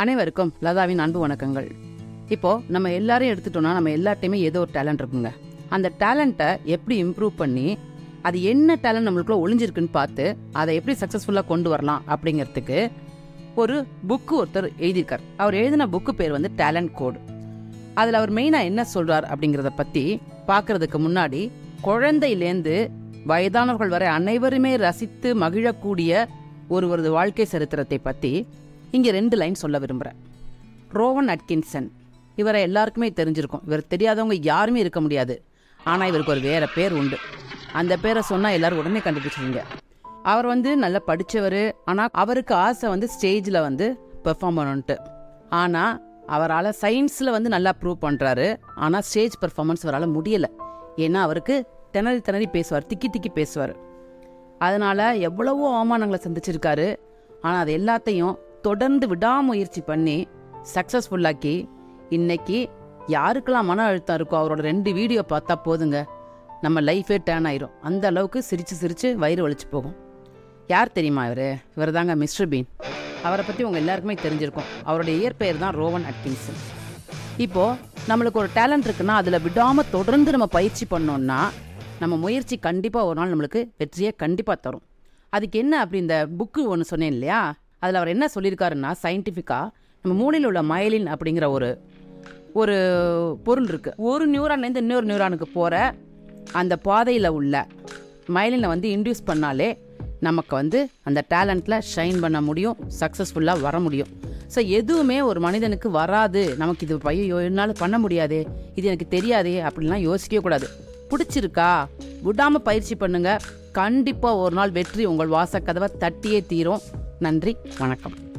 அனைவருக்கும் லதாவின் அன்பு வணக்கங்கள். இப்போ நம்ம எல்லாரையும் எடுத்துட்டோம்னா நம்ம எல்லாத்தையுமே ஏதோ ஒரு டேலண்ட் இருக்குங்க. அந்த டேலண்ட்டை எப்படி இம்ப்ரூவ் பண்ணி அது என்ன டேலண்ட் நம்மளுக்குள்ள ஒளிஞ்சிருக்குன்னு பார்த்து அதை எப்படி சக்ஸஸ்ஃபுல்லாக கொண்டு வரலாம் அப்படிங்கிறதுக்கு ஒரு புக்கு ஒருத்தர் எழுதியிருக்கார். அவர் எழுதின புக்கு பேர் வந்து டேலண்ட் கோடு அதில் அவர் மெயினாக என்ன சொல்றார் அப்படிங்கிறத பற்றி பார்க்கறதுக்கு முன்னாடி குழந்தையிலேருந்து வயதானவர்கள் வரை அனைவருமே ரசித்து மகிழக்கூடிய ஒருவரது வாழ்க்கை சரித்திரத்தை பற்றி இங்கே ரெண்டு லைன் சொல்ல விரும்புகிறேன் ரோவன் அட்கின்சன். இவரை எல்லாருக்குமே தெரிஞ்சிருக்கும். இவர் தெரியாதவங்க யாருமே இருக்க முடியாது. ஆனால் இவருக்கு ஒரு வேற பேர் உண்டு. அந்த பேரை சொன்னால் எல்லாரும் உடனே கண்டுபிடிச்சிருங்க அவர் வந்து நல்லா படித்தவர் ஆனால் அவருக்கு ஆசை வந்து ஸ்டேஜில் வந்து பெர்ஃபார்ம் பண்ணணுன்ட்டு ஆனால் அவரால் சயின்ஸில் வந்து நல்லா ப்ரூவ் பண்ணுறாரு ஆனால் ஸ்டேஜ் பெர்ஃபார்மன்ஸ் அவரால் முடியலை. ஏன்னா அவருக்கு திணறி திணறி பேசுவார். திக்கி திக்கி பேசுவார். அதனால் எவ்வளவோ அவமானங்களை சந்திச்சிருக்காரு. ஆனால் அது எல்லாத்தையும் தொடர்ந்து விடாமுயற்சி பண்ணி சக்ஸஸ்ஃபுல்லாக்கி இன்னைக்கு யாருக்கெல்லாம் மன அழுத்தம் இருக்கோ அவரோட ரெண்டு வீடியோ பார்த்தா போதுங்க. நம்ம லைஃபே டேர்ன் ஆயிரும். அந்த அளவுக்கு சிரிச்சு சிரிச்சு வயிறு வலிச்சு போகும். யார் தெரியுமா இவர்? இவர் தாங்க மிஸ்டர் பீன். அவரை பற்றி உங்கள் எல்லாருக்குமே தெரிஞ்சிருக்கும். அவருடைய இயற்பெயர் தான் ரோவன் அட்கின்சன். இப்போது நம்மளுக்கு ஒரு டேலண்ட் இருக்குன்னா அதில் விடாமல் தொடர்ந்து நம்ம பயிற்சி பண்ணோம்னா நம்ம முயற்சி கண்டிப்பாக ஒரு நாள் நம்மளுக்கு வெற்றியை கண்டிப்பாக தரும். அதுக்கு என்ன அப்படி இந்த புக்கு ஒன்று சொன்னேன் இல்லையா? அதில் அவர் என்ன சொல்லியிருக்காருன்னா சயின்டிஃபிக்காக நம்ம மூளையில் உள்ள மயலின் அப்படிங்கிற ஒரு ஒரு பொருள் இருக்குது ஒரு நியூரான்லேருந்து இன்னொரு நியூரானுக்கு போகிற அந்த பாதையில் உள்ள மயலினை வந்து இன்டியூஸ் பண்ணாலே நமக்கு வந்து அந்த டேலண்ட்டில் ஷைன் பண்ண முடியும் சக்ஸஸ்ஃபுல்லாக வர முடியும். ஸோ எதுவுமே ஒரு மனிதனுக்கு வராது. நமக்கு இது பையோ என்னால் பண்ண முடியாதே இது எனக்கு தெரியாதே அப்படின்லாம் யோசிக்கவே கூடாது. பிடிச்சிருக்கா? விடாமல் பயிற்சி பண்ணுங்கள் கண்டிப்பாக ஒரு நாள் வெற்றி உங்கள் வாசக்கதவை தட்டியே தீரும். நன்றி வணக்கம்.